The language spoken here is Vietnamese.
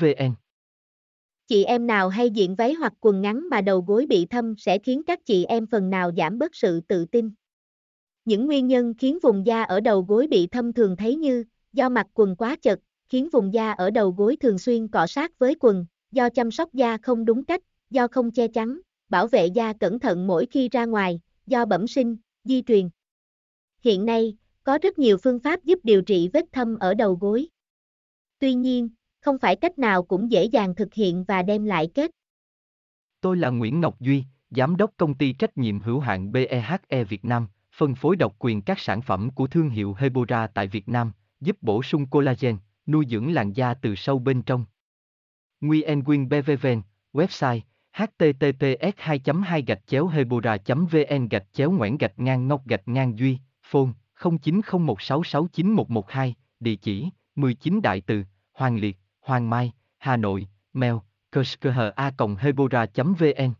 vn Chị em nào hay diện váy hoặc quần ngắn mà đầu gối bị thâm sẽ khiến các chị em phần nào giảm bớt sự tự tin. Những nguyên nhân khiến vùng da ở đầu gối bị thâm thường thấy như do mặc quần quá chật, khiến vùng da ở đầu gối thường xuyên cọ sát với quần, do chăm sóc da không đúng cách, do không che chắn, bảo vệ da cẩn thận mỗi khi ra ngoài, do bẩm sinh, di truyền. Hiện nay, có rất nhiều phương pháp giúp điều trị vết thâm ở đầu gối. Tuy nhiên, không phải cách nào cũng dễ dàng thực hiện và đem lại kết. Tôi là Nguyễn Ngọc Duy, Giám đốc công ty trách nhiệm hữu hạn BEHE Việt Nam, phân phối độc quyền các sản phẩm của thương hiệu Hebora tại Việt Nam, giúp bổ sung collagen, nuôi dưỡng làn da từ sâu bên trong. Nguyen Quyên BVVN, website https 2 2 gạch chéo hebora vn gạch chéo ngoãn gạch ngang ngọc gạch ngang duy phone 0901669112 địa chỉ 19 đại từ hoàng liệt hoàng mai hà nội mail a hebora vn